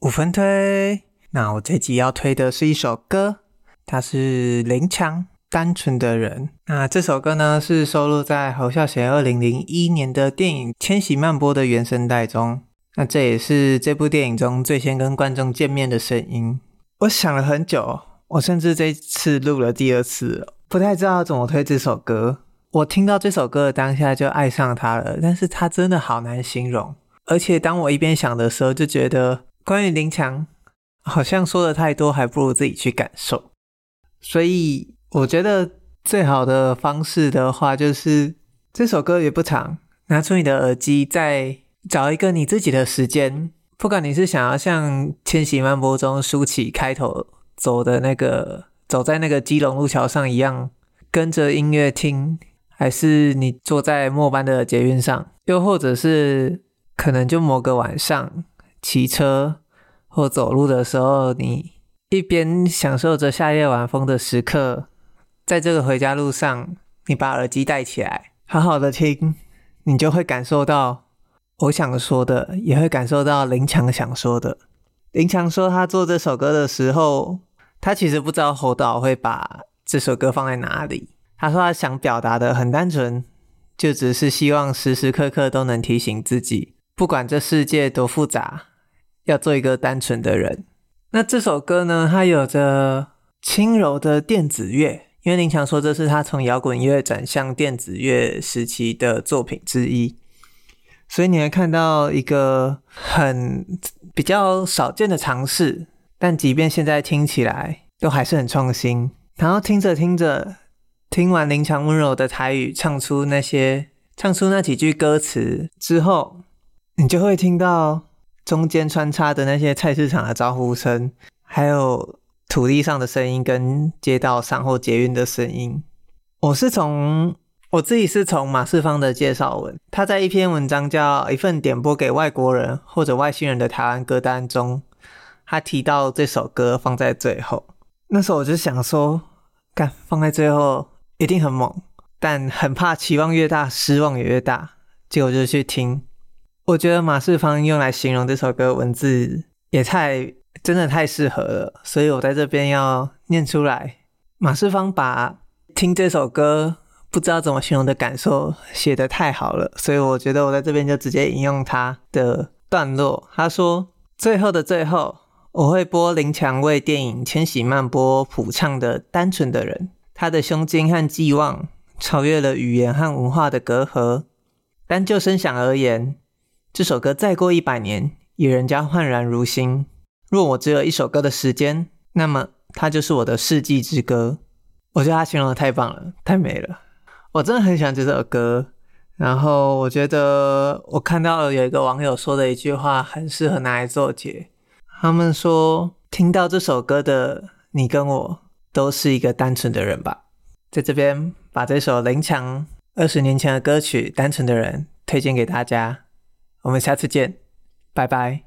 五分推，那我这集要推的是一首歌，它是林强《单纯的人》。那这首歌呢，是收录在侯孝贤二零零一年的电影《千禧曼波》的原声带中。那这也是这部电影中最先跟观众见面的声音。我想了很久，我甚至这次录了第二次，不太知道怎么推这首歌。我听到这首歌的当下就爱上它了，但是它真的好难形容。而且当我一边想的时候，就觉得。关于林强，好像说的太多，还不如自己去感受。所以我觉得最好的方式的话，就是这首歌也不长，拿出你的耳机，再找一个你自己的时间。不管你是想要像《千禧曼波》中舒淇开头走的那个，走在那个基隆路桥上一样，跟着音乐听，还是你坐在末班的捷运上，又或者是可能就某个晚上。骑车或走路的时候，你一边享受着夏夜晚风的时刻，在这个回家路上，你把耳机戴起来，好好的听，你就会感受到我想说的，也会感受到林强想说的。林强说他做这首歌的时候，他其实不知道侯导会把这首歌放在哪里。他说他想表达的很单纯，就只是希望时时刻刻都能提醒自己。不管这世界多复杂，要做一个单纯的人。那这首歌呢，它有着轻柔的电子乐，因为林强说这是他从摇滚乐转向电子乐时期的作品之一，所以你会看到一个很比较少见的尝试，但即便现在听起来都还是很创新。然后听着听着，听完林强温柔的台语，唱出那些唱出那几句歌词之后。你就会听到中间穿插的那些菜市场的招呼声，还有土地上的声音跟街道上或捷运的声音。我是从我自己是从马世芳的介绍文，他在一篇文章叫《一份点播给外国人或者外星人的台湾歌单》中，他提到这首歌放在最后。那时候我就想说，干放在最后一定很猛，但很怕期望越大失望也越大，结果就去听。我觉得马世芳用来形容这首歌文字也太真的太适合了，所以我在这边要念出来。马世芳把听这首歌不知道怎么形容的感受写得太好了，所以我觉得我在这边就直接引用他的段落。他说：“最后的最后，我会播林强为电影《千禧曼波》谱唱的《单纯的人》，他的胸襟和寄望超越了语言和文化的隔阂。单就声响而言。”这首歌再过一百年，也仍将焕然如新。若我只有一首歌的时间，那么它就是我的世纪之歌。我觉得他形容的太棒了，太美了。我真的很喜欢这首歌。然后我觉得我看到了有一个网友说的一句话，很适合拿来做结。他们说，听到这首歌的你跟我，都是一个单纯的人吧。在这边把这首林强二十年前的歌曲《单纯的人》推荐给大家。我们下次见，拜拜。